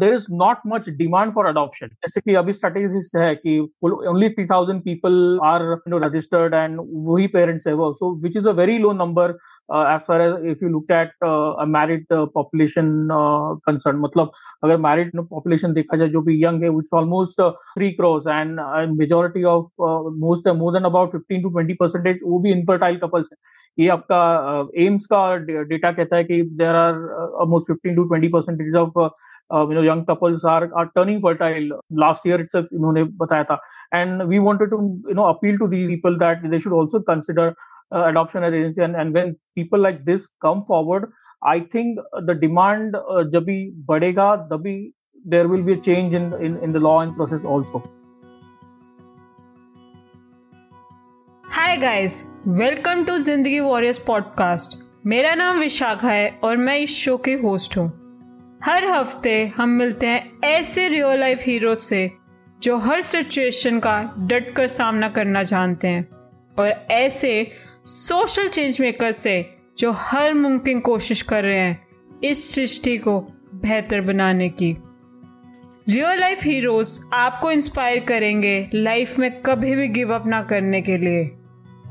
There is not much demand for adoption जैसे कि अभी स्ट्रेटेजी है कि only three thousand people are no registered and वही पेरेंट्स है वो so which is a very low number as far as if you look at married population concern मतलब अगर मैरिड पॉपुलेशन देखा जाए जो भी यंग है which almost three crores and majority of most more than about fifteen to twenty percentage वो भी infertile couples है ये आपका एम्स का डेटा कहता है कि there are almost fifteen to twenty percentage of you know young couples are are turning fertile last year it's इन्होंने बताया था। And we wanted to you know appeal to the people that they should also consider and when people like this come forward i think the demand uh, जब भी बढ़ेगा तभी will be a change in, in in the law and process also. Hi guys welcome to Zindagi warriors podcast मेरा नाम विशाखा है और मैं इस शो के होस्ट हूँ। हर हफ़्ते हम मिलते हैं ऐसे रियल लाइफ हीरो से, जो हर सिचुएशन का डट कर सामना करना जानते हैं। और ऐसे सोशल चेंज मेकर से, जो हर मुमकिन कोशिश कर रहे हैं इस सृष्टि को बेहतर बनाने की। रियल लाइफ हीरोज आपको इंस्पायर करेंगे लाइफ में कभी भी गिव अप ना करने के लिए।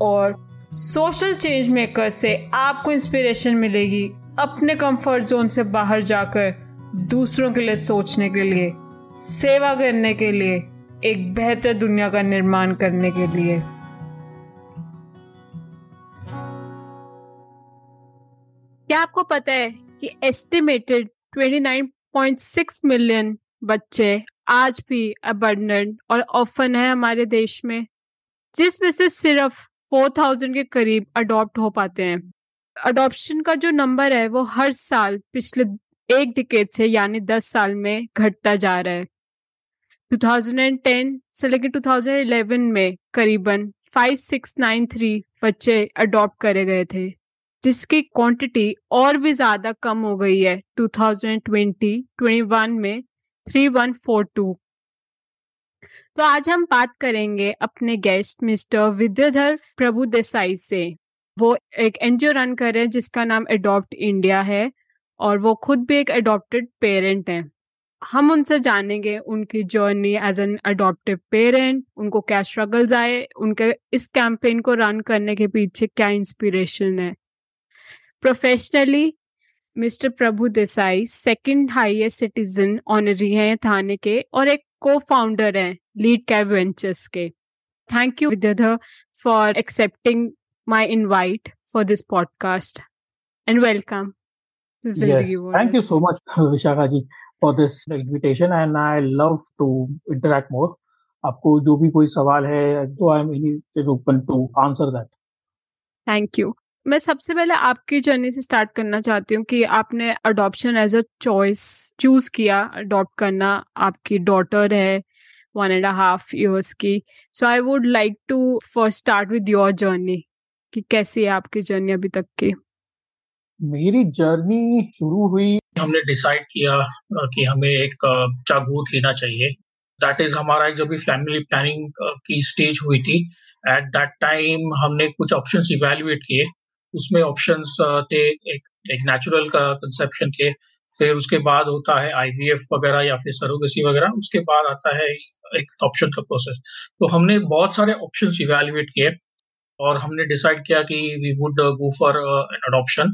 और सोशल चेंज मेकर से आपको इंस्पिरेशन मिलेगी अपने कंफर्ट जोन से बाहर जाकर दूसरों के लिए सोचने के लिए, सेवा करने के लिए, एक बेहतर दुनिया का निर्माण करने के लिए। क्या आपको पता है कि एस्टिमेटेड 29.6 मिलियन बच्चे आज भी अबंडेंट और ऑफन है हमारे देश में? जिसमें से सिर्फ़ फोर थाउज़ेंड के करीब अडॉप्ट हो पाते हैं। अडॉप्शन का जो नंबर है, वो हर साल पिछले एक डिकेट से, यानी दस साल में घटता जा रहा है। 2010 से लेकर 2011 में करीबन 5693 बच्चे अडॉप्ट करे गए थे, जिसकी क्वांटिटी और भी ज़्यादा कम हो गई है। 2020 21 में 3142 तो आज हम बात करेंगे अपने गेस्ट मिस्टर विद्याधर प्रभु देसाई से। वो एक एनजीओ रन कर रहे हैं, जिसका नाम अडॉप्ट इंडिया है और वो खुद भी एक अडॉप्टेड पेरेंट हैं। हम उनसे जानेंगे उनकी journey as an adoptive parent उनको क्या स्ट्रगल्स आए, उनके इस कैंपेन को रन करने के पीछे क्या इंस्पिरेशन है। Professionally mister Prabhu Desai second highest citizen honoree हैं थाने के और एक को फाउंडर हैं लीड कैब वेंचर्स के. Thank you Vidyadhar for accepting my invite for this podcast and welcome thank you so much vishaka ji for this invitation and i love to interact more. आपको जो भी कोई सवाल है तो I am open to answer that thank you मैं सबसे पहले आपकी जर्नी से स्टार्ट करना चाहती हूँ कि आपने adoption as a choice choose किया अडॉप्ट करना। आपकी डॉटर है वन एंड हाफ़ ईयर्स की। So I would like to first start with your journey कि कैसी है आपकी जर्नी अभी तक की? मेरी जर्नी शुरू हुई। हमने डिसाइड किया कि हमें एक गोद लेना चाहिए। दैट इज़ हमारा जो भी फैमिली प्लानिंग की स्टेज हुई थी। एट दैट टाइम हमने कुछ ऑप्शंस इवेल्युएट किए। उसमें ऑप्शंस थे एक एक नेचुरल का कंसेप्शन थे फिर उसके बाद होता है आईवीएफ वगैरह या फिर सरोगेसी वगैरह उसके बाद आता है एक ऑप्शन का प्रोसेस तो हमने बहुत सारे ऑप्शन इवेल्युएट किए और हमने डिसाइड किया कि we would go for an adoption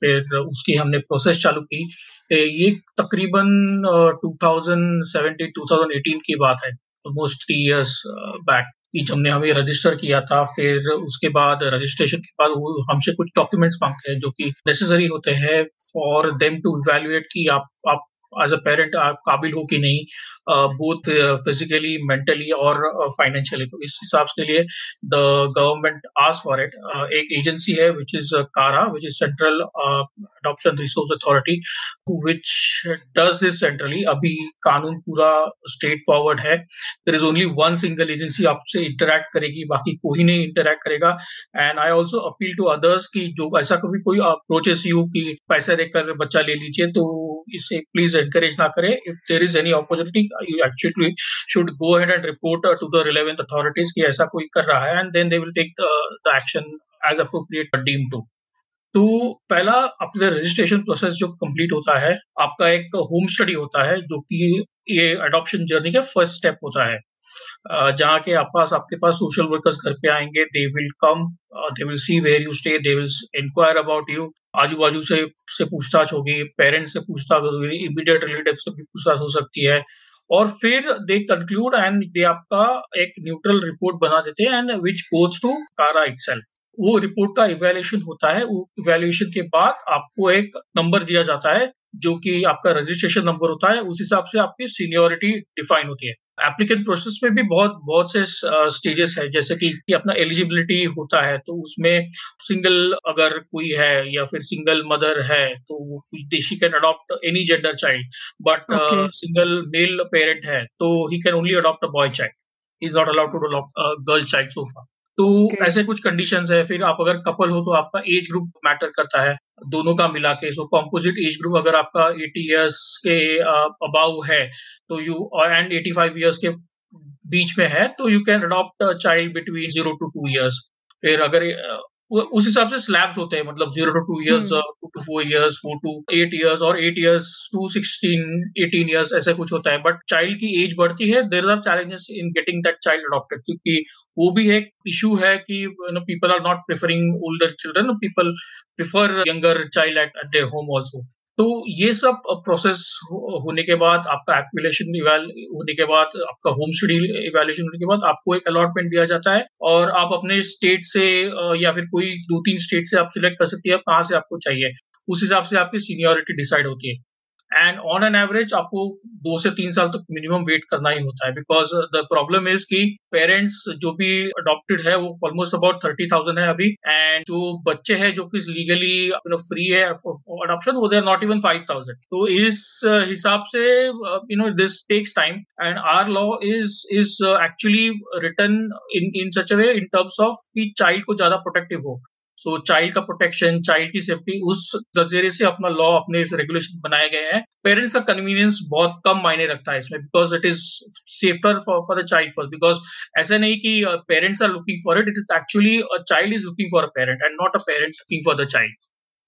फिर उसकी हमने प्रोसेस चालू की. ये तकरीबन uh, 2017 2018 की बात है ऑलमोस्ट थ्री इयर्स बैक कि हमने हमें रजिस्टर किया था, फिर उसके बाद रजिस्ट्रेशन के बाद वो हमसे कुछ डॉक्यूमेंट्स मांगते हैं जो कि नेसेसरी होते हैं फॉर देम टू इवेल्युएट कि आप आप एज अ पेरेंट आप काबिल हो कि नहीं। बोथ फिजिकली मेंटली और फाइनेंशियली तो इस हिसाब के लिए the government has for it एक एजेंसी है which is CARA which is central adoption resource authority which does this centrally अभी कानून पूरा स्ट्रेट फॉरवर्ड है. There is only one single agency आपसे इंटरेक्ट करेगी, बाकी कोई नहीं इंटरेक्ट करेगा. And I also appeal to others की जो ऐसा कभी कोई अप्रोचेस यू की पैसा देकर बच्चा ले लीजिए तो इसे प्लीज़ एनकरेज ना करें. If there is any opportunity actually should go ahead and report uh, to the relevant authorities कि ऐसा कोई कर रहा है then they will take the, the action as appropriate deemed to. तो पहला अपने रजिस्ट्रेशन प्रोसेस जो कंप्लीट होता है आपका एक होम स्टडी होता है जो कि ये अडॉप्शन जर्नी का फ़र्स्ट स्टेप होता है। जहाँ के आप पास आपके पास सोशल वर्कर्स घर पे आएँगे they will come they will see where you stay they will inquire about you आजू बाजू से से पूछताछ होगी पेरेंट्स से पूछताछ होगी इमीडिएट रिलेटिव से भी पूछताछ हो सकती है। और फिर दे कंक्लूड एंड दे आपका एक न्यूट्रल रिपोर्ट बना देते हैं and which goes to CARA itself वो रिपोर्ट का इवेल्युएशन होता है, वो इवेल्युएशन के बाद आपको एक नंबर दिया जाता है जो कि आपका रजिस्ट्रेशन नंबर होता है उस हिसाब से आपकी सीनियोरिटी डिफाइन होती है। एप्लीकेंट प्रोसेस में भी बहुत बहुत से स्टेजेस है जैसे कि, कि अपना एलिजिबिलिटी होता है तो उसमें सिंगल अगर कोई है या फिर सिंगल मदर है तो she can adopt any gender child but single male parent है तो he can only adopt a boy child is not allowed to adopt girl child so far तो okay. ऐसे कुछ कंडीशंस है फिर आप अगर कपल हो तो आपका एज ग्रुप मैटर करता है दोनों का मिला के सो कॉम्पोजिट एज ग्रुप अगर आपका 80 इयर्स के अबाउ है तो यू एंड 85 इयर्स के बीच में है तो you can adopt child between zero to two years फिर अगर उस हिसाब से स्लैब्स होते हैं मतलब zero to two years two to four years four to eight years और eight years to sixteen eighteen years ऐसे कुछ होता है। बट चाइल्ड की एज बढ़ती है there are challenges in getting that child adopted क्योंकि वो भी एक इशू है कि people are not preferring older children people prefer younger child at their home also तो ये सब प्रोसेस होने के बाद आपका एप्लीकेशन होने के बाद, आपका होम स्टडी इवेल्युएशन होने के बाद आपको एक अलॉटमेंट दिया जाता है और आप अपने स्टेट से या फिर कोई दो तीन स्टेट से आप सिलेक्ट कर सकती है कहाँ से आपको चाहिए। उस हिसाब से आपकी सीनियोरिटी डिसाइड होती है। एंड ऑन एन एवरेज आपको दो से तीन साल तक मिनिमम वेट करना ही होता है। बिकॉज़ द प्रॉब्लम इज़ कि पेरेंट्स जो भी अडॉप्टेड है, वो ऑलमोस्ट अबाउट थर्टी थाउज़ेंड है अभी। एंड जो बच्चे हैं, जो कि लीगली फ्री है अडॉप्शन वो they are not even five thousand तो इस हिसाब से you know this takes time and our law is is actually return in in such a way in terms of कि चाइल्ड को ज़्यादा प्रोटेक्टिव हो। सो चाइल्ड का प्रोटेक्शन चाइल्ड की सेफ्टी उस नज़रिए से अपना लॉ अपने रेगुलेशन बनाए गए हैं। पेरेंट्स का कन्वीनियंस बहुत कम मायने रखता है इसमें because it is safer for the child for because ऐसा नहीं कि parents are looking for it it is actually a child is looking for a parent and not a parent looking for the child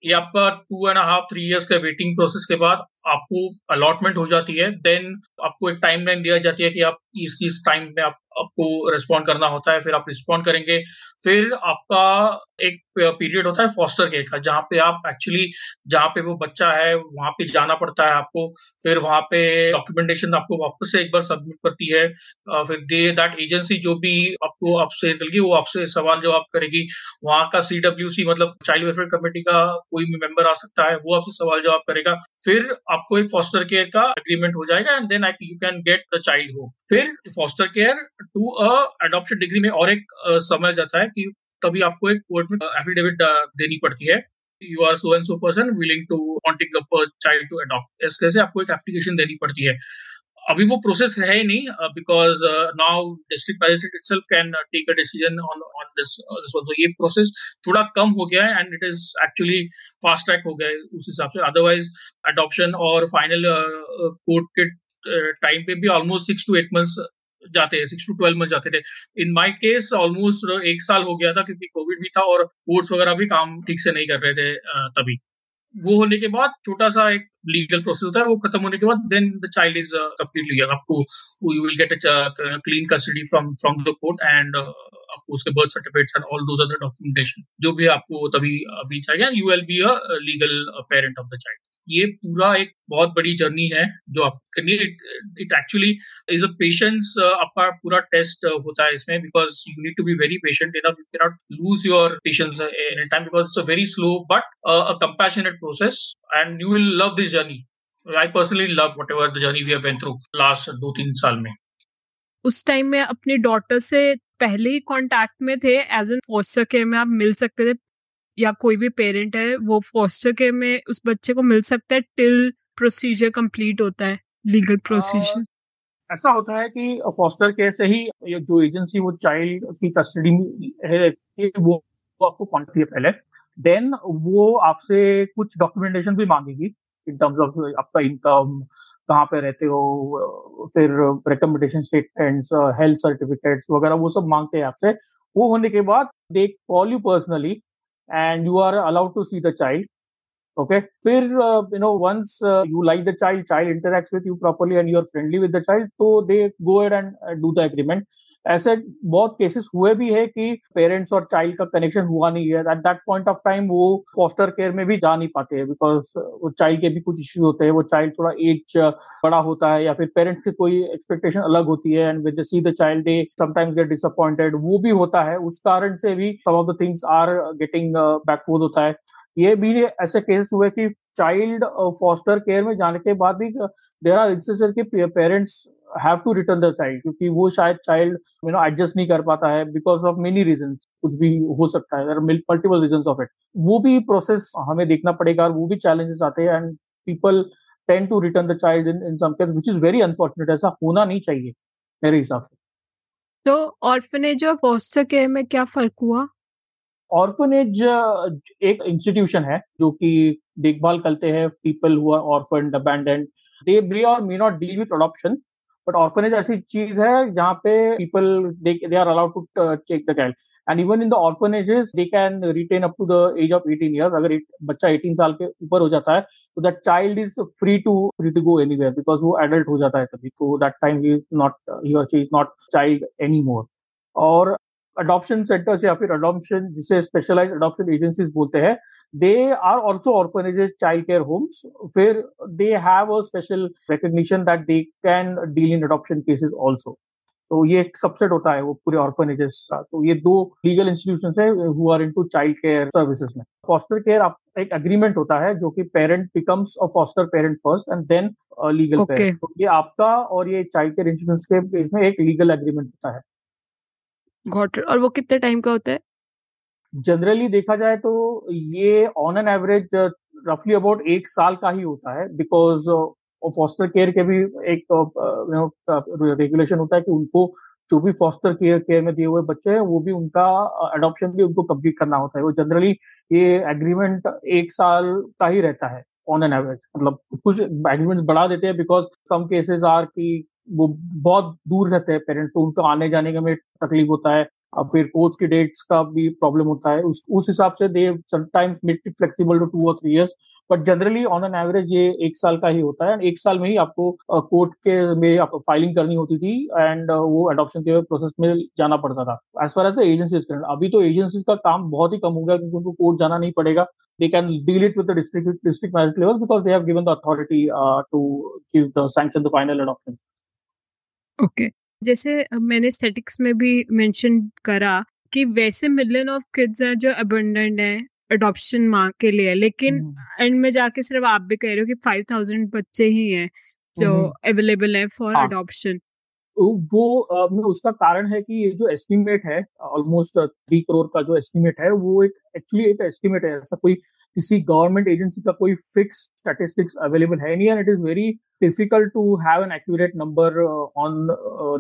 ये आपका two and half three years का waiting process के बाद आपको allotment हो जाती है then आपको एक टाइम लाइन दिया जाती है कि आप इस इस टाइम में आप, आपको रिस्पॉन्ड करना होता है, फिर आप रिस्पॉन्ड करेंगे। फिर आपका एक पीरियड होता है फॉस्टर केयर का, जहाँ पे आप एक्चुअली जहाँ पे वो बच्चा है, वहाँ पे जाना पड़ता है आपको। फिर वहाँ पे डॉक्यूमेंटेशन आपको वापस से एक बार सबमिट करती है। फिर दे दैट एजेंसी जो भी आपको, आपसे निकलेगी वो आपसे सवाल जवाब करेगी। वहाँ का सीडब्ल्यूसी मतलब चाइल्ड वेलफेयर कमेटी का कोई भी मेंबर आ सकता है, वो आपसे सवाल जवाब करेगा। फिर आपको एक फॉस्टर केयर का एग्रीमेंट हो जाएगा and then you can get the child home फिर foster care to adoption degree में और एक समय जाता है कि तभी आपको एक कोर्ट में एफिडेविट देनी पड़ती है। You are so and so person willing to wanting child to adopt इस तरह से आपको एक एप्लीकेशन देनी पड़ती है। अभी वो प्रोसेस है ही नहीं because now district magistrate itself can take a decision on on this तो ये प्रोसेस थोड़ा कम हो गया है and it is actually fast track हो गया है उस हिसाब से। अदरवाइज़ अडॉप्शन और फाइनल कोर्ट के टाइम पे भी almost six to eight months जाते हैं सिक्स टू ट्वेल्व मंथ जाते थे। इन माई केस ऑलमोस्ट एक साल हो गया था क्योंकि कोविड भी था और कोर्ट्स वगैरह भी काम ठीक से नहीं कर रहे थे तभी। वो होने के बाद छोटा सा एक लीगल प्रोसेस होता है, वो खत्म होने के बाद then the child is completely आपको you will get a clean custody from from the court and आपको उसके birth certificate and all those other documentation जो भी आपको तभी, अभी चाहिए you will be a legal parent of the child ये पूरा एक बहुत बड़ी जर्नी है जो आप करनी it actually is a patience आपका पूरा टेस्ट uh, होता है इसमें because you need to be very patient enough you cannot lose your patience in time because it's a very slow but a compassionate process and you will love this journey I personally love whatever the journey we have went through last दो तीन साल में। उस time में अपने daughter से पहले ही contact में थे एज एन फोस्टर केयर में आप मिल सकते थे या कोई भी पेरेंट है वो फोस्टर केयर में उस बच्चे को मिल सकता है टिल प्रोसीजर कंप्लीट होता है लीगल प्रोसीजर ऐसा होता है कि फॉस्टर केयर से ही जो एजेंसी वो चाइल्ड की कस्टडी है वो, आपको कॉन्टेक्ट है पहले देन वो आपसे कुछ डॉक्यूमेंटेशन भी मांगेगी इन टर्म्स ऑफ़ आपका इनकम कहाँ पे रहते हो फिर रिकमेंडेशन स्टेटमेंट्स हेल्थ सर्टिफिकेट्स वगैरह वो सब मांगते हैं आपसे। वो होने के बाद they call you personally and you are allowed to see the child. Okay? फिर you know once uh, you like the child child interacts with you properly and you are friendly with the child so they go ahead and uh, do the agreement ऐसे बहुत cases हुए भी है कि parents और child का connection हुआ नहीं है। At that point of time वो फॉस्टर केयर में भी जा नहीं पाते हैं बिकॉज़ वो चाइल्ड के भी कुछ इश्यूज़ होते हैं। वो चाइल्ड थोड़ा एज बड़ा होता है या फिर पेरेंट्स की कोई एक्सपेक्टेशन अलग होती है and with see the child sometimes get disappointed वो भी होता है। उस कारण से भी some of the things are getting backward होता है। ये भी ऐसे केसेस हुए कि चाइल्ड फॉस्टर केयर में जाने के बाद भी देर आर इंस्टेंसेस के parents have to return the child क्योंकि वो शायद चाइल्ड यू नो एडजस्ट नहीं कर पाता है बिकॉज़ ऑफ़ मेनी रीजन कुछ भी हो सकता है मल्टीपल रीजन ऑफ़ इट वो भी प्रोसेस हमें देखना पड़ेगा और वो भी चैलेंजेस आते हैं and people tend to return the child in in some case which is very unfortunate ऐसा होना नहीं चाहिए मेरे हिसाब से। तो ऑर्फनेज और फॉस्टर केयर में क्या फ़र्क हुआ? ऑर्फनेज एक इंस्टीट्यूशन है जो कि देखभाल करते हैं पीपल हुआ ऑर्फन अबैंडेंड दे मे और may not deal with adoption but orphanage ऐसी चीज़ है, जहाँ पे people they are allowed to take the child and even in the orphanages they can retain up to the age of 18 years अगर बच्चा 18 साल के ऊपर हो जाता है तो that child is free to free to go anywhere because वो एडल्ट हो जाता है तभी. तो that time is not he और is not child any more और अडॉप्शन सेंटर्स या फिर अडॉप्शन जिसे स्पेशलाइज अडॉप्शन एजेंसीज बोलते हैं they are also orphanages child care homes फिर they have a special recognition that they can deal in adoption cases also तो ये एक सबसेट होता है वो पूरे ऑर्फनेजेस का। तो ये दो लीगल इंस्टीट्यूशन है who are into child care services में फॉस्टर केयर एक एग्रीमेंट होता है जो कि parent becomes a foster parent first and then legal parent तो ये आपका और ये चाइल्ड केयर इंस्टीट्यूशन के बीच में एक लीगल एग्रीमेंट होता है। गॉट और वो कितने टाइम का होता है? जनरली देखा जाए तो ये ऑन एन एवरेज रफली अबाउट एक साल का ही होता है बिकॉज़ फॉस्टर केयर के भी एक रेगुलेशन होता है कि उनको जो भी फॉस्टर केयर केयर में दिए हुए बच्चे हैं, वो भी उनका अडॉप्शन भी उनको कंप्लीट करना होता है। वो जनरली ये एग्रीमेंट एक साल का ही रहता है ऑन एन एवरेज मतलब कुछ एग्रीमेंट बढ़ा देते हैं बिकॉज़ सम केसेस आर की वो बहुत दूर रहते हैं पेरेंट्स तो उनको आने जाने का में तकलीफ़ होता है। अब फिर कोर्स की डेट्स का भी प्रॉब्लम होता है। उस उस हिसाब से they sometimes make it flexible to to और three years but generally on an average ये एक साल का ही होता है। एक साल में ही आपको कोर्ट के में आपको फाइलिंग करनी होती थी एंड वो अडॉप्शन के प्रोसेस में जाना पड़ता था। As far as the agencies अभी तो एजेंसीज का काम बहुत ही कम हो गया क्योंकि उनको कोर्ट जाना नहीं पड़ेगा। They can deal it with the district district magistrate level because they have given the authority uh, to give the sanction the final okay. जैसे मैंने स्टैटिक्स में भी मेंशन करा कि वैसे मिलियन ऑफ़ किड्स हैं जो अबंडेंट हैं अडॉप्शन माँ के लिए लेकिन एंड में जाके सिर्फ़ आप भी कह रहे हो कि फाइव थाउज़ेंड बच्चे ही हैं जो अवेलेबल है फॉर अडॉप्शन वो uh, उसका कारण है कि ये जो एस्टिमेट है ऑलमोस्ट थ्री करोड़ का जो एस्टिमेट है वो एक एक्चुअली एक एस्टिमेट है ऐसा कोई किसी गवर्नमेंट एजेंसी का कोई फिक्स स्टैटिस्टिक्स अवेलेबल है नहीं and it is very difficult to have an accurate number on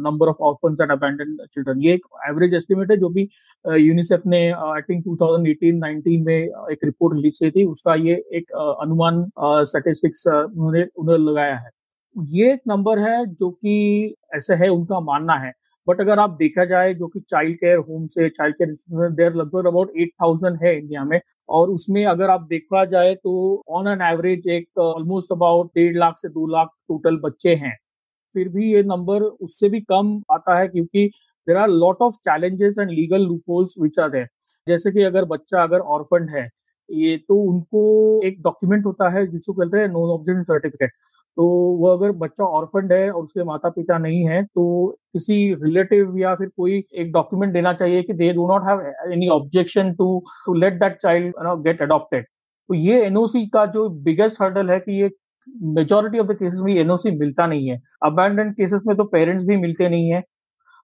number of orphans and abandon children ये एक एवरेज एस्टिमेट है जो भी यूनिसेफ uh, ने आई थिंक 2018-19 में एक रिपोर्ट रिलीज़ की थी। उसका ये एक uh, अनुमान स्टैटिस्टिक्स uh, उन्होंने उन्होंने लगाया है। ये एक नंबर है जो कि ऐसे है उनका मानना है। बट अगर आप देखा जाए जो कि चाइल्ड केयर होम से चाइल्ड केयर देर लगभग अबाउट एट थाउज़ेंड है इंडिया में। और उसमें अगर आप देखा जाए तो ऑन एन एवरेज एक ऑलमोस्ट अबाउट डेढ़ लाख से दो लाख टोटल बच्चे हैं। फिर भी ये नंबर उससे भी कम आता है क्योंकि there are lot of challenges and legal loopholes which are there जैसे कि अगर बच्चा अगर ऑर्फंड है, ये तो उनको एक डॉक्यूमेंट होता है जिसको कहते हैं नॉन ऑब्जेक्शन सर्टिफिकेट तो वो अगर बच्चा ऑर्फेंड है और उसके माता पिता नहीं है तो किसी रिलेटिव या फिर कोई एक डॉक्यूमेंट देना चाहिए कि they do not have any objection to to let that child get adopted तो ये एनओसी का जो बिगेस्ट हर्डल है कि ये मेजोरिटी ऑफ़ द केसेस में एनओसी मिलता नहीं है। अबैंडन केसेस में तो पेरेंट्स भी मिलते नहीं है।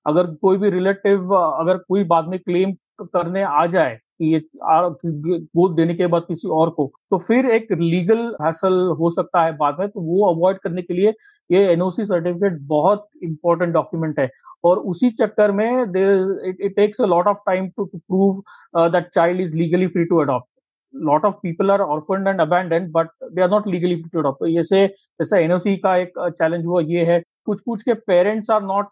अगर कोई भी रिलेटिव अगर कोई बाद में क्लेम करने आ जाए ये गोद देने के बाद किसी और को। तो फिर एक लीगल हासिल हो सकता है बाद में तो वो अवॉइड करने के लिए ये एनओसी सर्टिफिकेट बहुत इंपॉर्टेंट डॉक्यूमेंट है। और उसी चक्कर में it takes a lot of time to prove that child is legally free to adopt lot of people are orphaned and abandon but they are not legally free to adopt जैसे जैसा NOC का एक challenge हुआ, ये है। कुछ कुछ के parents are not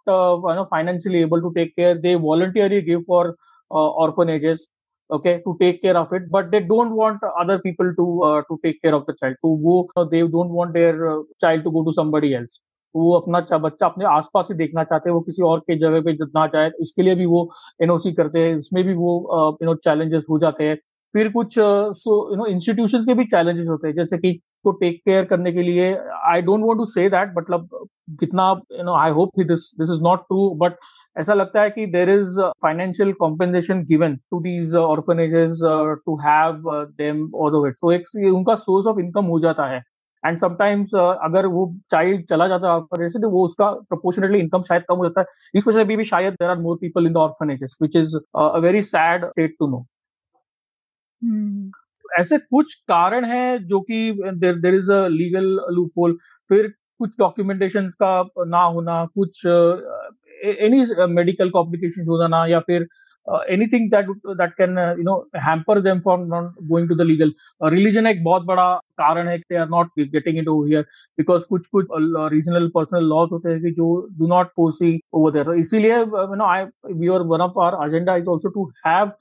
financially able to take care they voluntarily give for orphanages okay to take care of it but they don't want other people to uh, to take care of the child. तो वो they don't want their uh, child to go to somebody else. वो अपना बच्चा अपने आसपास ही देखना चाहते हैं वो किसी और के जगह पे ना जाए उसके लिए भी वो एनओसी करते हैं इसमें भी वो यू नो चैलेंजेस हो जाते हैं। फिर कुछ सो यू नो इंस्टीट्यूशन के भी चैलेंजेस होते हैं जैसे कि को टेक केयर करने के लिए I don't want to say that मतलब कितना you know I hope this this is not true but ऐसा लगता है कि there is financial compensation given to these orphanages to have them all it तो एक उनका सोर्स ऑफ़ इनकम हो जाता है। एंड समटाइम्स uh, अगर वो चाइल्ड चला जाता है ऑर्फनेज तो वो उसका प्रोपोर्शनली इनकम शायद कम हो जाता है। इस वजह से भी शायद there are more people in the orphanages which is a very sad state to know ऐसे कुछ कारण हैं जो कि there there is a legal loophole फिर कुछ डॉक्यूमेंटेशन का ना होना कुछ एनी मेडिकल कॉम्प्लिकेशन हो जाना या फिर anything that that can you know hamper them from not going to the legal religion एक बहुत बड़ा कारण है they are not getting it over here because कुछ कुछ रीजनल पर्सनल लॉज होते हैं कि जो do not force over there इसीलिए you know I we are one of our agenda is also to have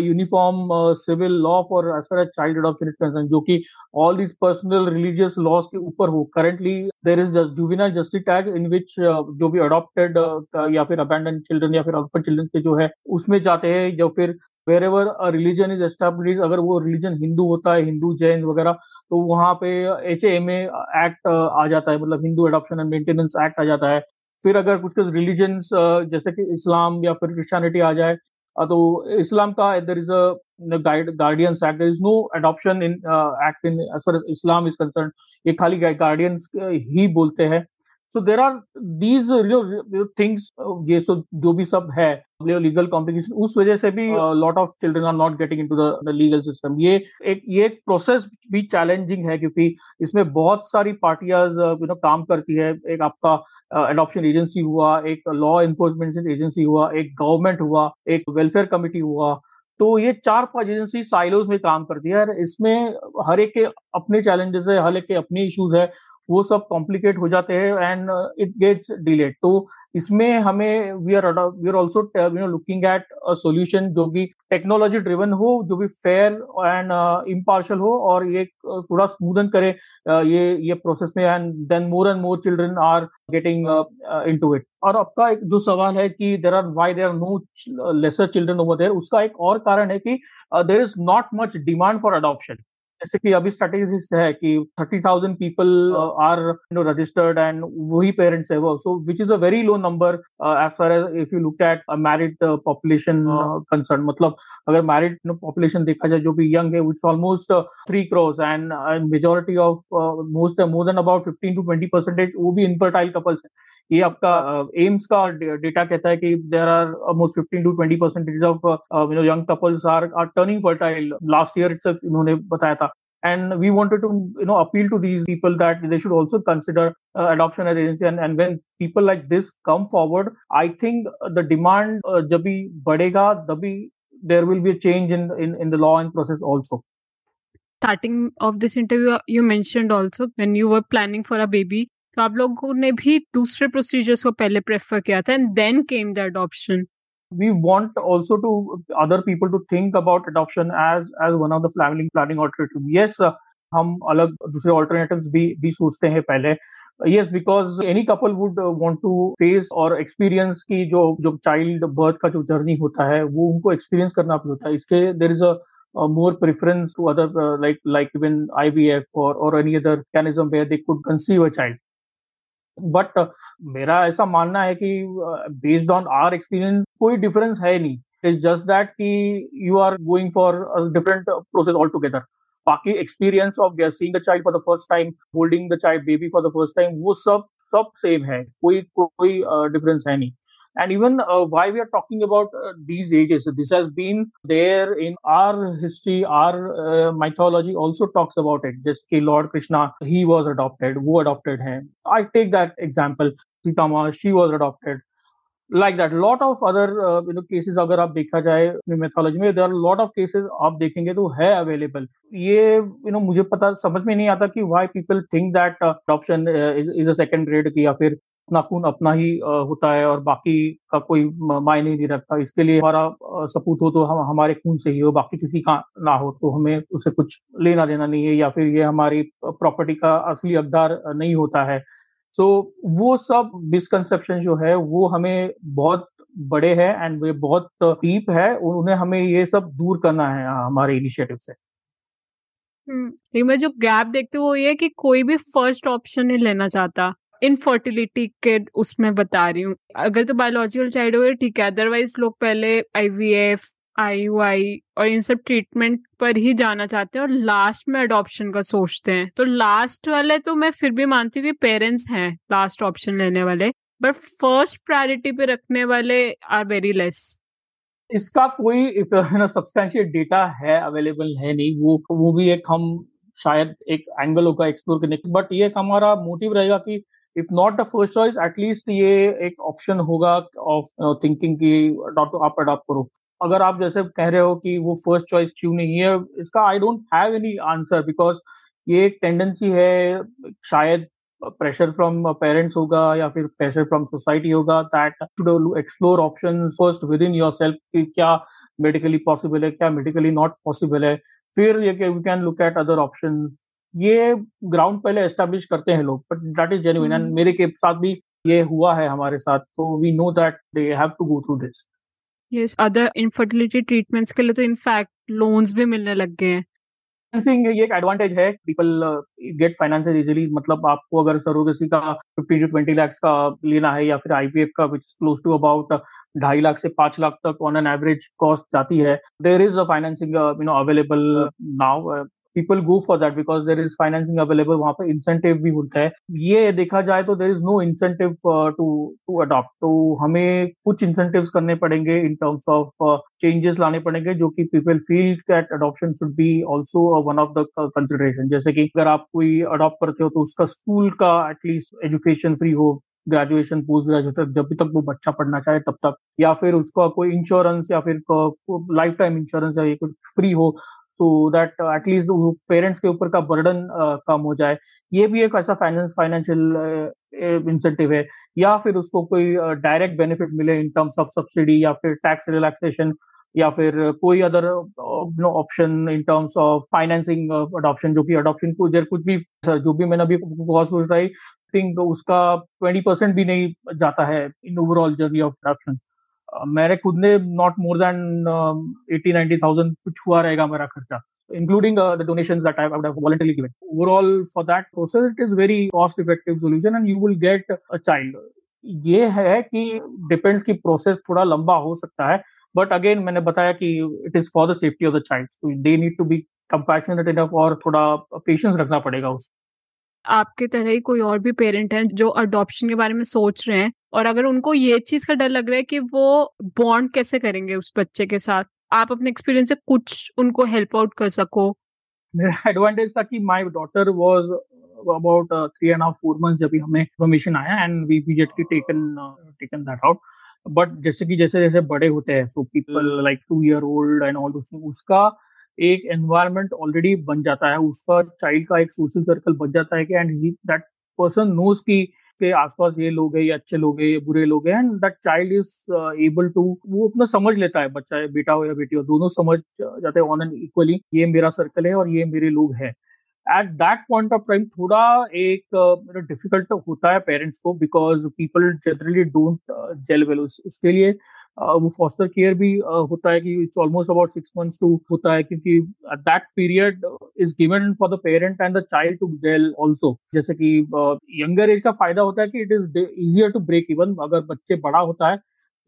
uniform civil law for as far as child adoption concern जो कि all this personal religious laws के ऊपर हो। Currently there is जुबिना justice act in which जो भी adopted uh, या फिर अबैंडन चिल्ड्रन या फिर अल्पर चिल्ड्रन के जो है, उसमें जाते हैं या फिर wherever religion is establish अगर वो रिलीजन हिंदू होता है, हिंदू जैन वगैरह तो वहाँ पे एच एम एक्ट आ जाता है। मतलब Hindu adoption and maintenance act आ जाता है। फिर अगर कुछ कुछ रिलीजन uh, जैसे कि इस्लाम या फिर क्रिश्चियनिटी आ जाए तो इस्लाम का there is a guardians act there is no adoption in act in as far Islam is concern ये खाली गार्डियंस ही बोलते हैं। So there are these things ये सो जो भी सब है लीगल कॉम्प्लिकेशन उस वजह से भी lot of children are not getting into the legal system ये एक ये एक प्रोसेस भी चैलेंजिंग है क्योंकि इसमें बहुत सारी पार्टियाँ यू नो काम करती है। एक आपका अडॉप्शन uh, एजेंसी हुआ एक लॉ इन्फोर्समेंट एजेंसी हुआ एक गवर्नमेंट हुआ एक वेलफेयर कमिटी हुआ। तो ये चार पाँच एजेंसी साइलोज में काम करती है। इसमें हर एक के अपने चैलेंजेस है हर एक के अपने इश्यूज़ है। वो सब कॉम्प्लिकेट हो जाते हैं एंड इट गेट्स डिलेड तो इसमें हमें we are we are also you know looking at a solution जो कि टेक्नोलॉजी ड्रिवन हो जो भी फेयर एंड इम्पार्शल हो और ये uh, थोड़ा स्मूदन करे uh, ये ये प्रोसेस में and then more and more children are getting into it और आपका एक जो सवाल है कि there are why there are no lesser children over there उसका एक और कारण है कि there is not much demand for adoption जैसे कि अभी स्ट्रेटेजिस है कि thirty thousand people are no registered and वही पेरेंट्स है वो so which is a very low number as far as if you look at married population concern मतलब अगर मैरिड पॉपुलेशन देखा जाए जो भी यंग है which almost three crores and majority of most more than about fifteen to twenty percentage वो भी infertile couples है। ये आपका एम्स का डेटा कहता है कि there are almost fifteen to twenty percentage of you know young couples are are turning fertile last year it's इन्होंने बताया था and we wanted to you know appeal to these people that they should also consider uh, adoption as agency and, and when people like this come forward i think the demand uh, jab bhi badega tabhi there will be a change in, in in the law and process also starting of this interview you mentioned also when you were planning for a baby तो आप लोगों ने भी दूसरे procedures को पहले prefer किया था and then came the adoption we want also to other people to think about adoption as as one of the family planning alternative yes uh, हम अलग दूसरे ऑल्टरनेटिव्स भी भी सोचते हैं पहले because any couple would uh, want to face और experience की जो जो child birth का जो जर्नी होता है वो उनको एक्सपीरियंस करना भी होता है इसके there is a more preference to other uh, like like even IVF or or any other mechanism where they could conceive a child. But uh, मेरा ऐसा मानना है कि बेस्ड ऑन आर एक्सपीरियंस कोई डिफरेंस है नहीं। इट्स जस्ट दैट कि you are going for different process all together बाकी experience of seeing the child for the first time holding the child baby for the first time वो सब सब same है। कोई कोई डिफरेंस uh, है नहीं। And even uh, why we are talking about uh, these ages, this has been there in our history, our uh, mythology also talks about it. Just Lord Krishna, he was adopted. Who adopted him? I take that example. Sita Ma, she was adopted. like that lot of other uh, you know cases अगर आप देखा जाए mythology में there are lot of cases आप देखेंगे तो है available ये you know मुझे पता समझ में नहीं आता कि why people think that uh, adoption uh, is, is a second grade की या फिर अपना खून अपना ही होता है और बाकी का कोई मायने नहीं रखता। इसके लिए हमारा सपूत हो तो हम हमारे खून से ही हो बाकी किसी का ना हो तो हमें उसे कुछ लेना देना नहीं है या फिर ये हमारी प्रॉपर्टी का असली हकदार नहीं होता है। सो so, वो सब मिसकंसेप्शन जो है वो हमें बहुत बड़े हैं एंड वे बहुत डीप है। उन्हें हमें ये सब दूर करना है हमारे इनिशिएटिव से। हम्म मैं जो गैप देखती वो ये कि कोई भी फ़र्स्ट ऑप्शन नहीं लेना चाहता। इनफर्टिलिटी के उसमें बता रही हूँ। अगर तो बायोलॉजिकल चाइल्ड हो, ठीक है। अदरवाइज़ लोग पहले आईवीएफ आई और इन सब ट्रीटमेंट पर ही जाना चाहते हैं और लास्ट में अडॉप्शन का सोचते हैं। तो लास्ट वाले तो मैं फिर भी मानती हूँ कि पेरेंट्स हैं लास्ट ऑप्शन लेने वाले बट फ़र्स्ट प्रायोरिटी पे रखने वाले आर वेरी लेस इसका कोई सब्सटैंशियल डेटा है अवेलेबल है नहीं। वो वो भी एक हम शायद एक एंगल होगा एक्सप्लोर करने बट ये हमारा मोटिव रहेगा कि if not the first choice at least ये एक ऑप्शन होगा ऑफ़ थिंकिंग की आप अडॉप्ट करो। अगर आप जैसे कह रहे हो कि वो फ़र्स्ट चॉइस क्यों नहीं है, इसका I don't have any answer because ये एक टेंडेंसी है, शायद प्रेशर फ्रॉम पेरेंट्स होगा या फिर प्रेशर फ्रॉम सोसाइटी होगा that should explore option first within yourself कि क्या मेडिकली पॉसिबल है, क्या मेडिकली नॉट पॉसिबल है। फिर ये can look at other option ये ग्राउंड पहले एस्टेब्लिश करते हैं लोग but that is genuine and मेरे के साथ भी ये हुआ है हमारे साथ तो we know that they have to go through this yes other infertility treatments के लिए तो इनफैक्ट लोन्स भी मिलने लग गए हैं। फाइनेंसिंग ये एक एडवांटेज है पीपल गेट फाइनेंसेस इजीली मतलब आपको अगर सरोगेसी का 15 टू 20 लाख का लेना है या फिर आईपीएफ का विच क्लोज टू अबाउट ढाई लाख से पाँच लाख तक ऑन एन एवरेज कॉस्ट जाती है there is a financing you know available now people go for that because there is financing available वहाँ पे इंसेंटिव भी होता है। ये देखा जाए तो there is no incentive to to adopt तो हमें कुछ इंसेंटिव करने पड़ेंगे इन टर्म्स ऑफ़ चेंजेस लाने पड़ेंगे जो कि people feel that adoption should be also one of the consideration जैसे कि अगर आप कोई अडॉप्ट करते हो तो उसका स्कूल का एटलीस्ट एजुकेशन फ्री हो ग्रेजुएशन पोस्ट ग्रेजुएट जब तक वो बच्चा पढ़ना चाहे तब तक। या फिर उसका कोई इंश्योरेंस या फिर लाइफ टाइम इंश्योरेंस ये कुछ फ्री हो तो दैट एटलीस्ट पेरेंट्स के ऊपर का बर्डन uh, कम हो जाए। ये भी एक ऐसा फाइनेंस फाइनेंशियल इंसेंटिव है। या फिर उसको कोई डायरेक्ट uh, बेनिफिट मिले इन टर्म्स ऑफ़ सब्सिडी या फिर टैक्स रिलैक्सेशन या फिर कोई other no option in terms of financing adoption जो कि अडॉप्शन को इधर कुछ भी जो भी मैंने अभी बहुत सोच रहा थिंक उसका ट्वेंटी परसेंट भी नहीं जाता है in overall journey of adoption मेरे खुद ने not more than eighty ninety thousand कुछ हुआ रहेगा मेरा खर्चा including donation overall for that process it is very cost effective solution and you will get a child ये है कि डिपेंड्स की प्रोसेस थोड़ा लंबा हो सकता है बट अगेन मैंने बताया कि it is for the safety of the child they need to be compassionate enough और थोड़ा पेशेंस रखना पड़ेगा उसको आपके तरह ही कोई और भी पेरेंट हैं जो अडॉप्शन के बारे में सोच रहे हैं और अगर उनको ये चीज़ का डर लग रहा है कि वो बॉन्ड कैसे करेंगे उस बच्चे के साथ? आप अपने एक्सपीरियंस से कुछ उनको हेल्प आउट कर सको। मेरा एडवांटेज था कि my daughter was about three and half four month जब भी हमें इन्फॉर्मेशन आया and we immediately taken taken that out but जैसे कि जैसे जैसे बड़े होते हैं तो people like two year old and all उसका एक एनवायरमेंट ऑलरेडी बन जाता है उसका चाइल्ड का एक सोशल सर्कल बन जाता है कि and he that person knows की के आसपास ये लोग हैं ये अच्छे लोग हैं ये बुरे लोग हैं and that child is able to वो अपना समझ लेता है बच्चा है बेटा हो या बेटी हो दोनों समझ जाते हैं ऑन एंड इक्वली ये मेरा सर्कल है और ये मेरे लोग हैं। At that point of time थोड़ा एक डिफ़िकल्ट uh, होता है पेरेंट्स को because people generally don't gel well उसके लिए। वो फॉस्टर केयर भी होता है कि it's almost about six months to होता है क्योंकि that period is given for the parent and the child to deal also जैसे कि यंगर एज का फ़ायदा होता है कि it is easier to break even अगर बच्चे बड़ा होता है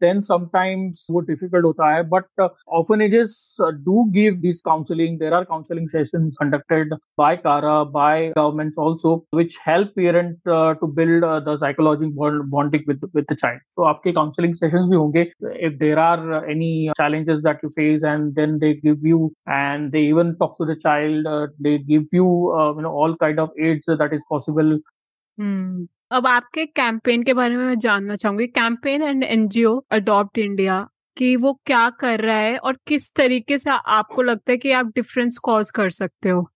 then sometimes वो difficult होता है but uh, orphanages uh, do give this counseling there are counseling sessions conducted by Kara by governments also which help parent uh, to build uh, the psychological bond, bonding with with the child so आपके counseling sessions भी होंगे if there are any challenges that you face and then they give you and they even talk to the child uh, they give you uh, you know all kind of aids that is possible hmm. अब आपके campaign के बारे में मैं जानना चाहूँगी। Campaign and NGO adopt India कि वो क्या कर रहा है और किस तरीके से आपको लगता है कि आप डिफरेंस कॉज कर सकते हो?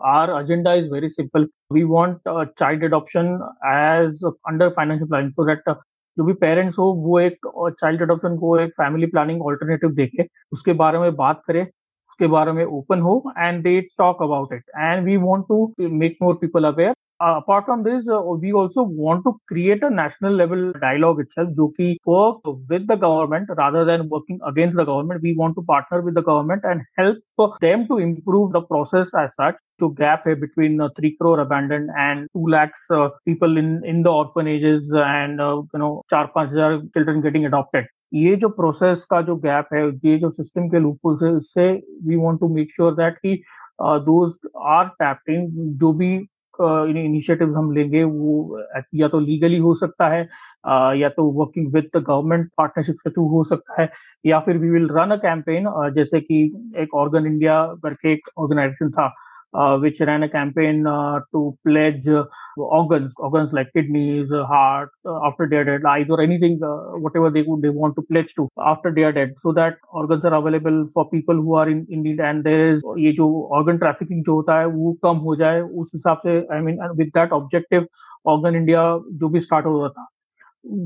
Our agenda is very simple. We want uh, child adoption as uh, under that uh, जो भी पेरेंट्स हो वो एक चाइल्ड अडोप्शन को एक फैमिली प्लानिंग ऑल्टरनेटिव देखे उसके बारे में बात करे उसके बारे में ओपन हो and they talk about it and we want to make more people aware uh, apart from this, uh, we also want to create a national level dialogue itself, जो कि work with the government rather than working against the government. We want to partner with the government and help them to improve the process as such. To gap hai between uh, three crore abandoned and two lakhs uh, people in in the orphanages and uh, you know चार पांच हजार children getting adopted. ये जो process का जो gap है ये जो सिस्टम के लूप से उससे we want to make sure that कि दोज आर टैपिंग जो भी इनिशिएटिव हम लेंगे, वो या तो लीगली हो सकता है या तो working with the government partnership के थ्रू हो सकता है, या फिर we will run a campaign जैसे कि एक ऑर्गन इंडिया करके एक ऑर्गेनाइजेशन था uh, which ran a campaign uh, to pledge uh, organs, organs like kidneys, heart, after they are dead, eyes, or anything, whatever they would they want to pledge to after they are dead, so that organs are available for people who are in, in need. And there is ये जो organ trafficking जो होता है वो कम हो जाए उस हिसाब से I mean with that objective, Organ India जो भी start हो रहा था.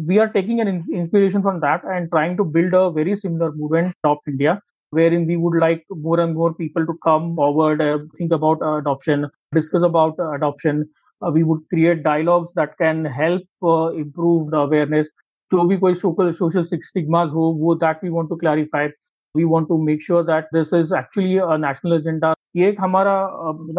We are taking an inspiration from that and trying to build a very similar movement, Top India, Wherein we would like more and more people to come forward, uh, think about uh, adoption, discuss about uh, adoption. Uh, we would create dialogues that can help uh, improve the awareness. So we कोई social social stigmas हो वो that we want to clarify. We want to make sure that this is actually a national agenda. ये एक हमारा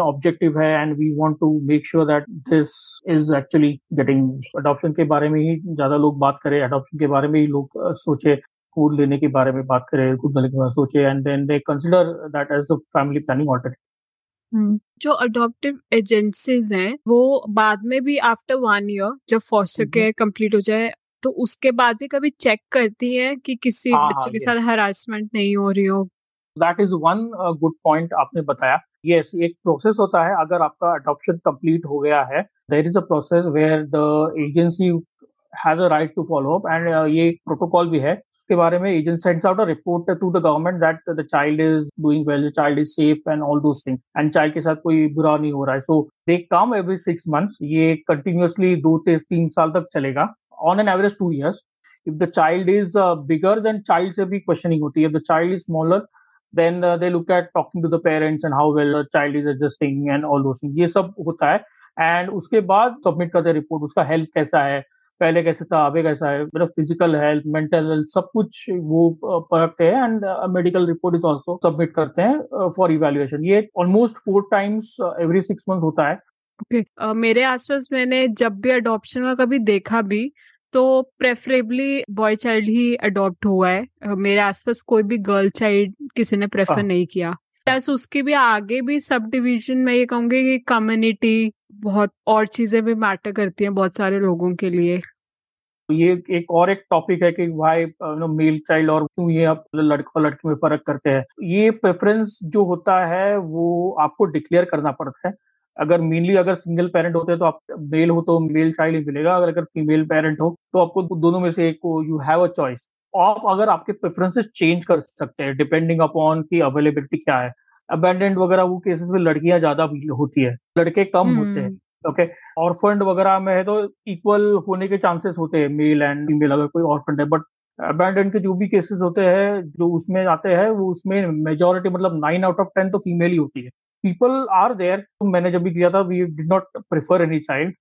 objective है and we want to make sure that this is actually getting adoption के बारे में ही ज़्यादा लोग बात करें adoption के बारे में ही लोग सोचे फ़ूड लेने के बारे में बात करें खुद लेने के बारे में सोचे and then they consider that as the family planning alternative जो अडॉप्टिव एजेंसीज हैं वो बाद में भी आफ्टर वन ईयर जब फॉस्टर केयर कंप्लीट हो जाए तो उसके बाद भी कभी चेक करती है कि किसी हाँ, बच्चे हाँ, के साथ हरासमेंट नहीं हो रही हो? That is one good point आपने बताया. यस yes, एक प्रोसेस होता है अगर आपका अडॉप्शन कंप्लीट हो गया है there is a process where the agency has a right to follow up and ये प्रोटोकॉल भी है के बारे में agent sends out a report to the government that the child is doing well the child is safe and all those things and child के साथ कोई बुरा नहीं हो रहा है। So they come every six months ये कंटिन्यूसली दो से तीन साल तक चलेगा। On an average two years the child is uh, bigger then child से भी questioning होती है। The child is smaller then uh, they look at talking to the parents and how well the child is adjusting and all those ये सब होता है। And उसके बाद सबमिट करते हैं रिपोर्ट उसका हेल्थ कैसा है? पहले कैसे था अभी कैसा है मतलब फ़िज़िकल हेल्थ मेंटल हेल्थ सब कुछ वो पढ़ते हैं and medical report is also submit करते हैं फॉर इवेल्युएशन ये almost four times every six month होता है ओके okay. uh, मेरे आसपास मैंने जब भी अडॉप्शन का कभी देखा भी तो प्रेफरेबली बॉय चाइल्ड ही अडॉप्ट हुआ है uh, मेरे आसपास कोई भी गर्ल चाइल्ड किसी ने प्रेफर हाँ। नहीं किया प्लस उसके भी आगे भी सब डिविजन में ये कहूँगी कि कम्युनिटी बहुत और चीज़ें भी मैटर करती हैं बहुत सारे लोगों के लिए। ये एक और एक टॉपिक है कि वाई नो मेल चाइल्ड और क्यों ये आप लड़के और लड़की में फ़र्क करते हैं। ये प्रेफरेंस जो होता है, वो आपको डिक्लेयर करना पड़ता है। अगर मेनली अगर सिंगल पेरेंट होते हैं तो आप मेल हो तो मेल चाइल्ड ही मिलेगा। अगर अगर फीमेल पेरेंट हो तो आपको दोनों में से एक यू हैव अ चॉइस आप अगर आपके प्रेफरेंसेस चेंज कर सकते हैं डिपेंडिंग अपॉन की अवेलेबिलिटी क्या है। अबेंडेंट वगैरह वो केसेस में लड़कियाँ ज़्यादा होती है लड़के कम होते हैं ओके और फंड वगैरह में है तो इक्वल होने के चांसेस होते हैं मेल एंड फीमेल अगर कोई और फंड है बट अबैंडन के जो भी केसेस होते हैं जो उसमें आते हैं वो उसमें मेजोरिटी मतलब नाइन आउट ऑफ़ टेन तो फीमेल ही होती है। पीपल आर देयर मैंने जब भी किया था we did not prefer any child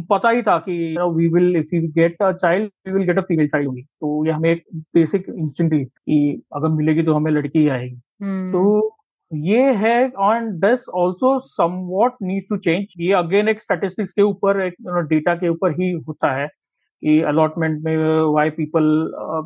पता ही था कि we will if you get a child we will get a female child होगी तो ये हमें एक बेसिक इंस्टिंक्ट थी कि अगर मिलेगी तो हमें लड़की ही आएगी। hmm. तो ये है on this also somewhat need to change ये अगेन एक स्टेटिस्टिक्स के ऊपर एक डेटा के ऊपर ही होता है कि अलॉटमेंट में why people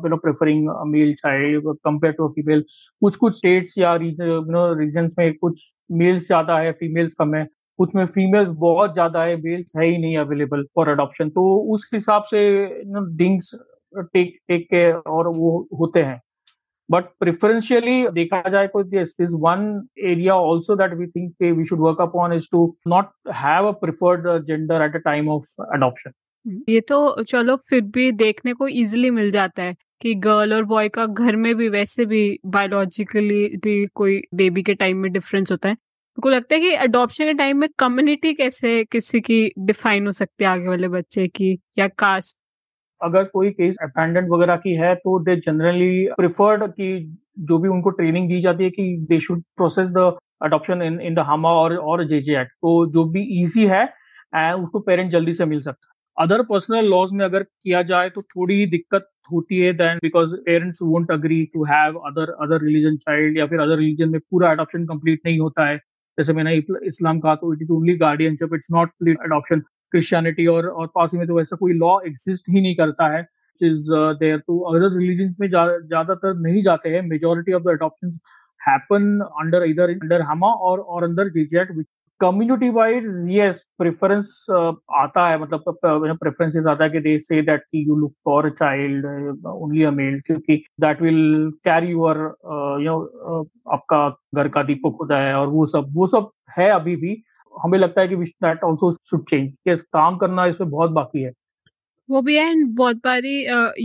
you know preferring male child compare to female कुछ कुछ स्टेट्स या रीजन में कुछ मेल्स ज़्यादा है फीमेल्स कम है। कुछ में फीमेल्स बहुत ज़्यादा है मेल्स है ही नहीं अवेलेबल फॉर अडॉप्शन तो उस हिसाब से डिंग्स टेक टेक के और वो होते हैं। But preferentially देखा जाए तो yes is one area also that we think we should work upon is to not have a preferred gender at a time of adoption. ये तो चलो फिर भी देखने को इजिली मिल जाता है कि गर्ल और बॉय का घर में भी वैसे भी बायोलॉजिकली भी कोई बेबी के टाइम में डिफरेंस होता है। को लगता है कि अडॉप्शन के टाइम में कम्युनिटी कैसे, किसी की डिफाइन हो सकती है आगे वाले बच्चे की या कास्ट अगर कोई केस अपेंडेंट वगैरह की है तो दे जनरली प्रिफर्ड कि जो भी उनको ट्रेनिंग दी जाती है कि they should process the adoption in in the HAMA और और जेजे एक्ट तो जो भी इजी है उसको पेरेंट जल्दी से मिल सकता है। अदर पर्सनल लॉज में अगर किया जाए तो थोड़ी दिक्कत होती है then because parents won't agree to have other other religion child या फिर अदर रिलीजन में पूरा अडॉप्शन कंप्लीट नहीं होता है। जैसे मैंने इस्लाम कहा तो it is only guardianship, it's not adoption. Christianity और और पास में तो वैसा कोई लॉ एग्जिस्ट ही नहीं करता है is there two other religion में ज़्यादातर नहीं जाते हैं। Majority of the adoption happen under इधर अंडर हमा और और under JJ Act community wise yes preference आता है मतलब प्रेफरेंसेस आता है कि they say that you look for a child only a male क्योंकि that will carry your you know आपका घर का दीपक होता है और वो सब वो सब है अभी भी। हमें लगता है कि दैट आल्सो शुड चेंज कि काम करना इसमें बहुत बाकी है। वो भी है बहुत बारी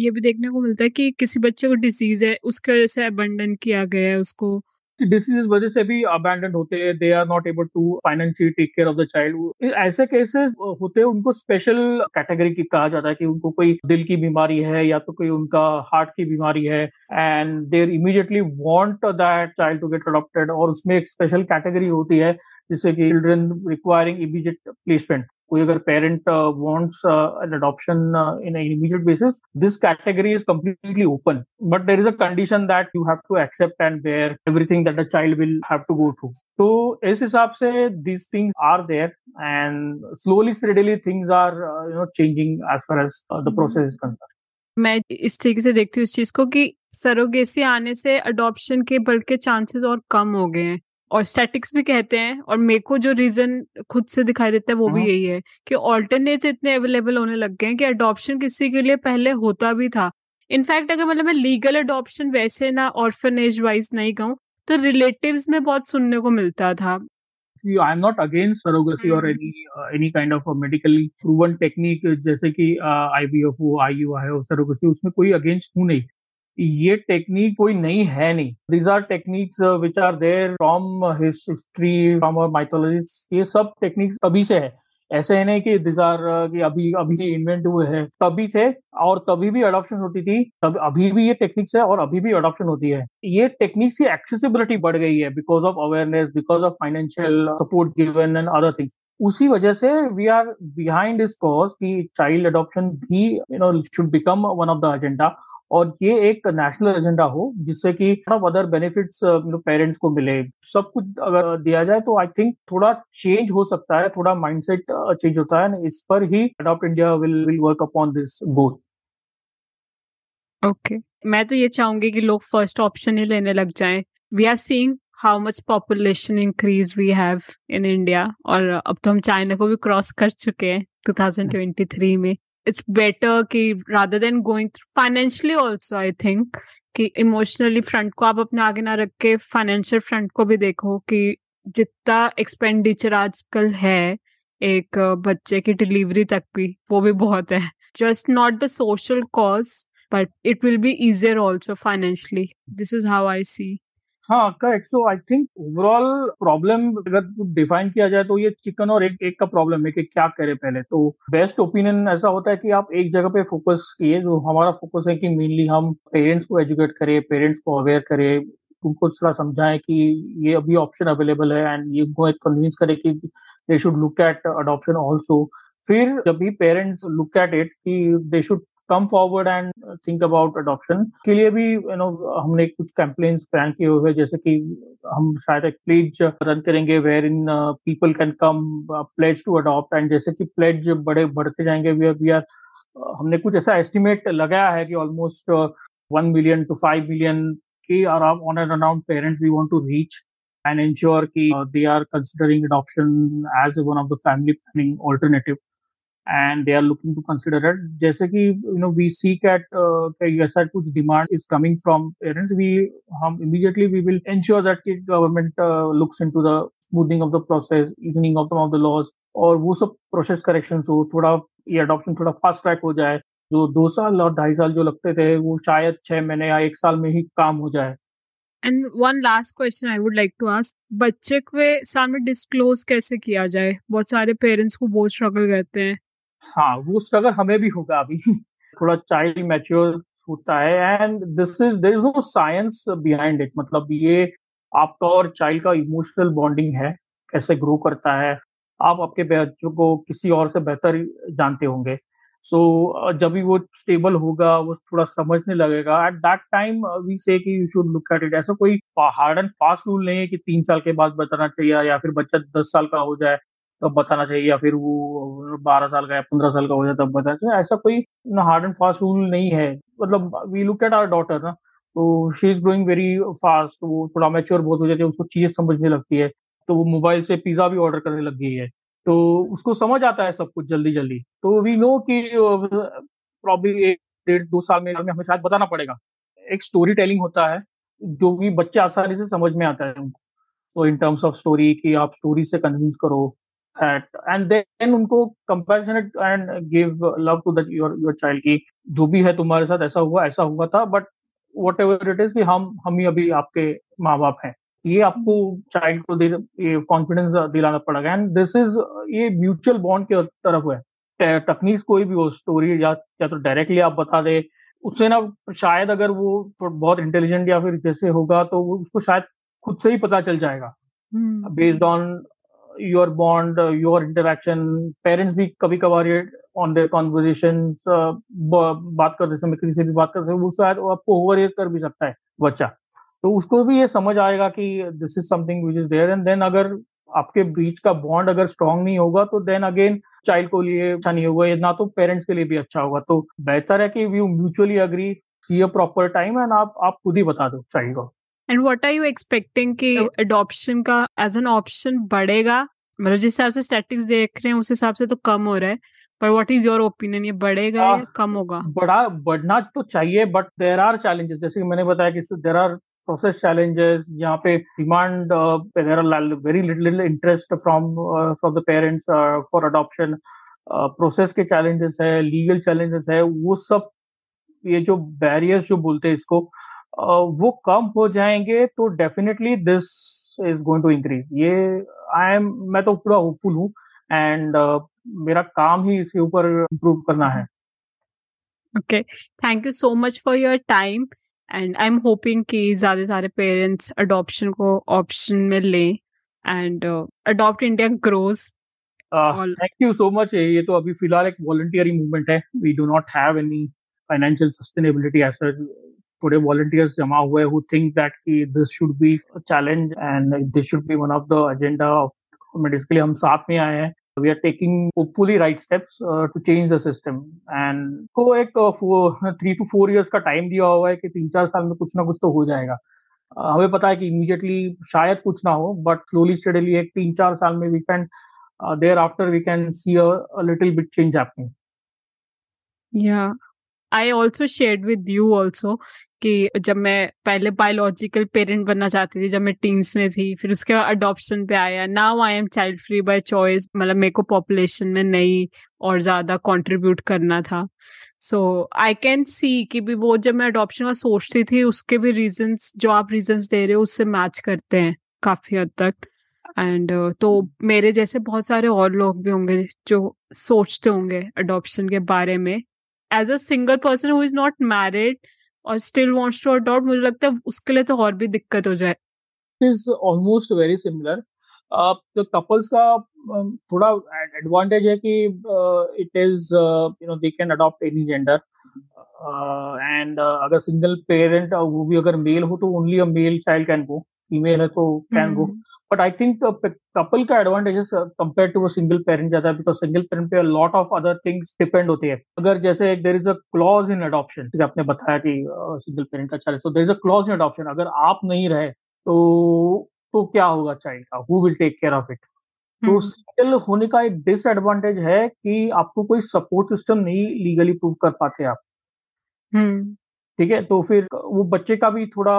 ये भी देखने को मिलता है कि किसी बच्चे को डिसीज है, उसके वजह से अबंडन किया गया है उसको। डिसीज वजह से भी अबैंडन होते हैं they are not able to financially take care of the child ऐसे केसेस होते हैं, उनको स्पेशल कैटेगरी की कहा जाता है कि उनको कोई दिल की बीमारी है या तो कोई उनका हार्ट की बीमारी है and there immediately want that child to get adopted और उसमें एक स्पेशल कैटेगरी होती है जिससे कि चिल्ड्रन रिक्वायरिंग इमीडिएट प्लेसमेंट कोई अगर parent wants an adoption in immediate basis this category is completely open but there is a condition that you have to accept and bear everything that the child will have to go through तो इस हिसाब से these things are there and slowly steadily things are you know changing as far as the process is concern मैं इस तरीके से देखती हूँ इस चीज़ को कि सरोगेसी आने से अडॉप्शन के बल्कि चांसेस और कम हो गए हैं। और स्टैटिक्स भी कहते हैं और मेरे को जो रीजन खुद से दिखाई देता है वो भी हाँ। यही है कि ऑल्टरनेट इतने अवेलेबल होने लग गए हैं कि अडॉप्शन किसी के लिए पहले होता भी था। इनफैक्ट अगर मतलब मैं लीगल अडॉप्शन वैसे ना ऑर्फनेज वाइज नहीं कहूँ तो रिलेटिव्स में बहुत सुनने को मिलता था। I am not against surrogacy और any any kind of medically proven technique जैसे कि आईवीएफ हो आईयूआई हो सरोगेसी उसमें कोई अगेंस्ट हूँ नहीं। ये टेक्निक कोई नई है नहीं। These are techniques which are there from history from mythology ये सब टेक्निक्स तभी से है। ऐसे है नहीं कि दिज आर कि अभी अभी इन्वेंट हुए हैं। तभी थे और तभी भी अडॉप्शन होती थी। तब, अभी भी ये टेक्निक्स है और अभी भी अडॉप्शन होती है। ये टेक्निक्स की एक्सेसिबिलिटी बढ़ गई है because of awareness because of financial support given and other things उसी वजह से we are behind this cause की चाइल्ड अडॉप्शन भी you know should become one of the agenda और ये एक नेशनल एजेंडा हो, जिससे कि अदर बेनिफिट्स पेरेंट्स को मिले। सब कुछ अगर दिया जाए तो आई थिंक थोड़ा चेंज हो सकता है, थोड़ा माइंडसेट चेंज होता है इस पर ही adopt India will will work upon this goal okay मैं तो ये चाहूँगी कि लोग फ़र्स्ट ऑप्शन ही लेने लग जाएँ। We are seeing how much population increase we have in India और अब तो हम चाइना को भी क्रॉस कर चुके हैं 2023 में। It's better कि rather than going financially also, I think, कि इमोशनली फ्रंट को आप अपने आगे ना रख के फाइनेंशियल फ्रंट को भी देखो कि जितना एक्सपेंडिचर आजकल है एक बच्चे की डिलीवरी तक भी, वो भी बहुत है। Just not the social cause but it will be easier also financially this is how I see हाँ correct so I think overall problem अगर डिफाइन किया जाए तो ये चिकन और एक एक का प्रॉब्लम है कि क्या करे पहले। तो बेस्ट ओपिनियन ऐसा होता है कि आप एक जगह पे फोकस किए, जो हमारा फोकस है कि मेनली हम पेरेंट्स को एजुकेट करें पेरेंट्स को अवेयर करें, उनको थोड़ा समझाएँ कि ये अभी ऑप्शन अवेलेबल है एंड ये उनको कन्विंस करें कि they should look at adoption also फिर जब भी पेरेंट्स लुक एट इट कि they should come forward and think about adoption के लिए भी यू नो हमने कुछ कैंपेन्स प्लान किए हुए हैं जैसे कि हम शायद एक प्लेज रन करेंगे wherein people can come pledge to adopt and जैसे कि प्लेज बड़े बढ़ते जाएँगे वी आर वी आर हमने कुछ ऐसा एस्टिमेट लगाया है कि almost one million to five million की are on and around parents we want to reach and ensure कि uh, they are considering adoption as one of the family planning alternative. and they are looking to consider it जैसे कि you know we seek at uh, ऐसा कुछ demand is coming from parents we हम immediately we will ensure that the government uh, looks into the smoothing of the process evening of some of the laws और वो सब process correction हो थोड़ा ये adoption थोड़ा फास्ट ट्रैक हो जाए जो दो साल और ढाई साल जो लगते थे वो शायद छह महीने या एक साल में ही काम हो जाए and one last question I would like to ask बच्चे के सामने डिस्क्लोज कैसे किया जाए बहुत सारे पेरेंट्स को बहुत स्ट्रगल करते हैं हाँ वो स्ट्रगल हमें भी होगा अभी। थोड़ा चाइल्ड मैच्योर होता है and this is there is no science behind it मतलब ये आपका और चाइल्ड का इमोशनल बॉन्डिंग है कैसे ग्रो करता है। आप आपके बच्चों को किसी और से बेहतर जानते होंगे। सो so, जब भी वो स्टेबल होगा वो थोड़ा समझने लगेगा। At that time we say कि you should look at it ऐसा कोई हार्ड एंड फास्ट रूल नहीं है कि तीन साल के बाद बताना चाहिए या फिर बच्चा दस साल का हो जाए। तब बताना चाहिए या फिर वो बारह साल का या पंद्रह साल का हो जाए तब बताना चाहिए। ऐसा कोई हार्ड एंड फास्ट रूल नहीं है। मतलब we look at our daughter ना तो she is growing very fast वो थोड़ा मैच्योर बहुत हो जाती है, उसको चीज़ें समझने लगती है तो वो मोबाइल से पिज्जा भी ऑर्डर करने लग गई है। तो उसको समझ आता है सब कुछ जल्दी जल्दी तो वी नो कि प्रॉब्ली एक डेढ़ दो साल में हमें शायद बताना पड़ेगा। एक स्टोरी टेलिंग होता है, जो कि बच्चे आसानी से समझ में आता है उनको। तो इन टर्म्स ऑफ़ स्टोरी कि आप स्टोरी से कन्विंस करो एंड देन उनको compassionate and give love to that your your child की जो भी है तुम्हारे साथ ऐसा हुआ ऐसा हुआ था but whatever it is कि हम हम ही अभी आपके माँ बाप हैं। ये आपको चाइल्ड को ये कॉन्फिडेंस दिलाना पड़ेगा। एंड दिस इज़ ये म्यूचुअल बॉन्ड के तरफ़ है। तकनीक कोई भी हो स्टोरी या या तो डायरेक्टली आप बता दे उससे ना शायद अगर वो तो बहुत इंटेलिजेंट या फिर जैसे होगा तो उसको शायद खुद से ही पता चल जाएगा। Based on your bond your interaction parents भी कभी कभार ये ऑन देयर कॉन्वर्जेशन बात करते समय किसी से भी बात करते वो शायद आपको ओवर कर भी सकता है, बच्चा। तो उसको भी ये समझ आएगा कि this is something which is there and then अगर आपके बीच का बॉन्ड अगर स्ट्रांग नहीं होगा तो देन अगेन चाइल्ड को लिए अच्छा नहीं होगा ना तो पेरेंट्स के लिए भी अच्छा होगा। तो बेहतर है कि you mutually agree see a proper time and आप आप खुद ही बता दो चाइल्ड को। And what are you expecting कि अडॉप्शन का एज एन ऑप्शन बढ़ेगा? मतलब जिस हिसाब से स्टैटिक्स देख रहे हैं उस हिसाब से तो कम हो रहा है। पर व्हाट इज़ योर ओपिनियन ये बढ़ेगा या कम होगा? बढ़ा बढ़ना तो चाहिए बट देर आर चैलेंजेस जैसे कि मैंने बताया कि देर आर process challenges यहाँ पे very little interest from uh, from the parents uh, for adoption. Uh, process के challenges है legal challenges है वो सब ये जो barriers जो बोलते हैं इसको uh, वो कम हो जाएँगे तो definitely this is going to increase. ये I am मैं तो पूरा hopeful हूँ and uh, मेरा काम ही इसके ऊपर improve करना है। Okay, thank you so much for your time. And I am hoping कि ज़्यादा सारे पेरेंट्स अडॉप्शन को ऑप्शन में लें and adopt India grows thank you so much ये तो अभी फ़िलहाल एक वॉलंटियरिंग मूवमेंट है. We do not have any financial sustainability as थोड़े वॉलंटियर्स जमा हुए हु थिंक दैट कि this should be challenge and this should be one of the agenda of इसके लिए हम साथ में आए हैं। We are taking hopefully right steps uh, to change the system. And को एक थ्री टू फोर इयर्स का टाइम दिया हुआ है कि तीन चार साल में कुछ ना कुछ तो हो जाएगा। Uh, हमें पता है कि इमीडिएटली शायद कुछ ना हो बट स्लोली स्टडीली एक तीन चार साल में we can thereafter we can see a little bit change happening या I also share with you also कि जब मैं पहले बायोलॉजिकल पेरेंट बनना चाहती थी जब मैं टीन्स में थी फिर उसके बाद अडॉप्शन पे आया। Now I am child free by choice मतलब मेरे को पॉपुलेशन में नहीं और ज़्यादा कंट्रीब्यूट करना था। सो आई कैन सी कि भी वो जब मैं अडॉप्शन का सोचती थी उसके भी रीजंस जो आप रीजंस दे रहे हो उससे मैच करते हैं काफ़ी हद तक। एंड uh, तो मेरे जैसे बहुत सारे और लोग भी होंगे जो सोचते होंगे अडॉप्शन के बारे में। As a single person who is not married और स्टिल वांट्स टू अडॉप्ट मुझे लगता है उसके लिए तो और भी दिक्कत हो जाए। इज़ ऑलमोस्ट वेरी सिमिलर तो कपल्स का थोड़ा एडवांटेज है कि it is you know they can adopt any gender and अगर सिंगल पेरेंट वो भी अगर मेल हो तो only a male child can go female है तो can go but I think couple का advantage compare to single parent ज़्यादा है बिकॉज़ सिंगल पेरेंट पे lot of other things depend होती है। अगर जैसे there is a clause in adoption आपने बताया कि सिंगल पेरेंट का चाइल्ड तो there is a clause in adoption अगर आप नहीं रहे तो तो क्या होगा चाइल्ड का? Who will take care of it तो सिंगल हम्म। होने का एक डिसएडवांटेज है कि आपको कोई सपोर्ट सिस्टम नहीं लीगली प्रूव कर पाते आप। हम्म। ठीक है? तो फिर वो बच्चे का भी थोड़ा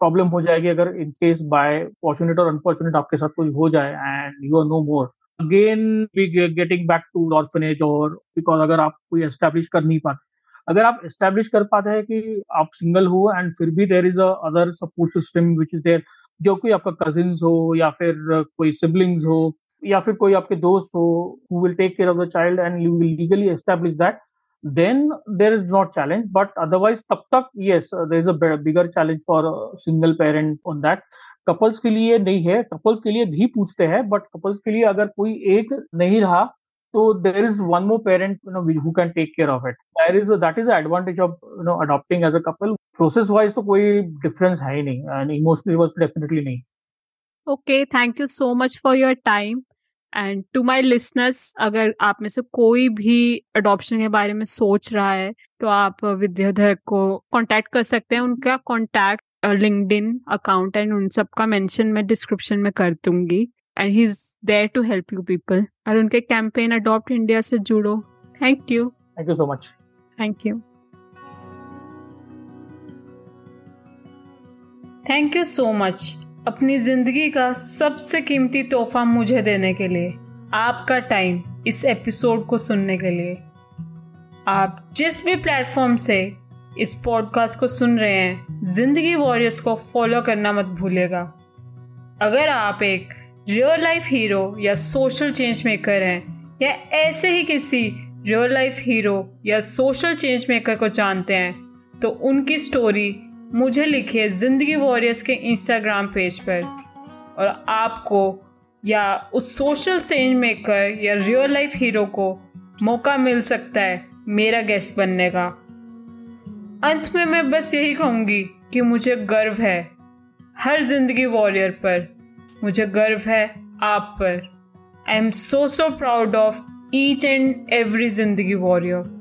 प्रॉब्लम हो जाएगी अगर इन केस बाय फॉर्चुनेट और अनफॉर्चुनेट आपके साथ कोई हो जाए and you are no more again we getting back to orphanage और बिकॉज़ अगर आप कोई एस्टेब्लिश कर नहीं पाते, अगर आप एस्टेब्लिश कर पाते हैं कि आप सिंगल हो एंड फिर भी there is other support system which is there जो कोई आपका कजिन हो या फिर कोई सिबलिंग्स हो या फिर कोई आपके दोस्त हो who will take care of the child and you will legally establish that then there is not challenge but otherwise tab tak yes uh, there is a bigger challenge for single parent on that. Couples के लिए नहीं है couples के लिए भी पूछते हैं but couples के लिए अगर कोई एक नहीं रहा तो there is one more parent you know who can take care of it there is that is advantage of you know adopting as a couple process wise तो कोई डिफरेंस है ही नहीं एंड इमोशनली वाज डेफिनेटली नहीं. Okay thank you so much for your time and to my listeners अगर आप में से कोई भी अडॉप्शन के बारे में सोच रहा है तो आप विद्याधर को कांटेक्ट कर सकते हैं। उनका कांटेक्ट लिंक्डइन अकाउंट एंड उन सब का मेंशन मैं डिस्क्रिप्शन में कर दूँगी। And he is there to help you people और उनके कैंपेन अडॉप्ट इंडिया से जुड़ो। Thank you thank you so much thank you thank you so much अपनी ज़िंदगी का सबसे कीमती तोहफा मुझे देने के लिए, आपका टाइम इस एपिसोड को सुनने के लिए। आप जिस भी प्लेटफॉर्म से इस पॉडकास्ट को सुन रहे हैं, ज़िंदगी वॉरियर्स को फॉलो करना मत भूलेगा अगर आप एक रियल लाइफ हीरो या सोशल चेंज मेकर हैं, या ऐसे ही किसी रियल लाइफ हीरो या सोशल चेंज मेकर को जानते हैं तो उनकी स्टोरी मुझे लिखिए ज़िंदगी वॉरियर्स के इंस्टाग्राम पेज पर। और आपको या उस सोशल चेंज मेकर या रियल लाइफ हीरो को मौका मिल सकता है मेरा गेस्ट बनने का। अंत में मैं बस यही कहूँगी कि मुझे गर्व है हर ज़िंदगी वॉरियर पर। मुझे गर्व है आप पर। I am so so proud of each and every ज़िंदगी वॉरियर।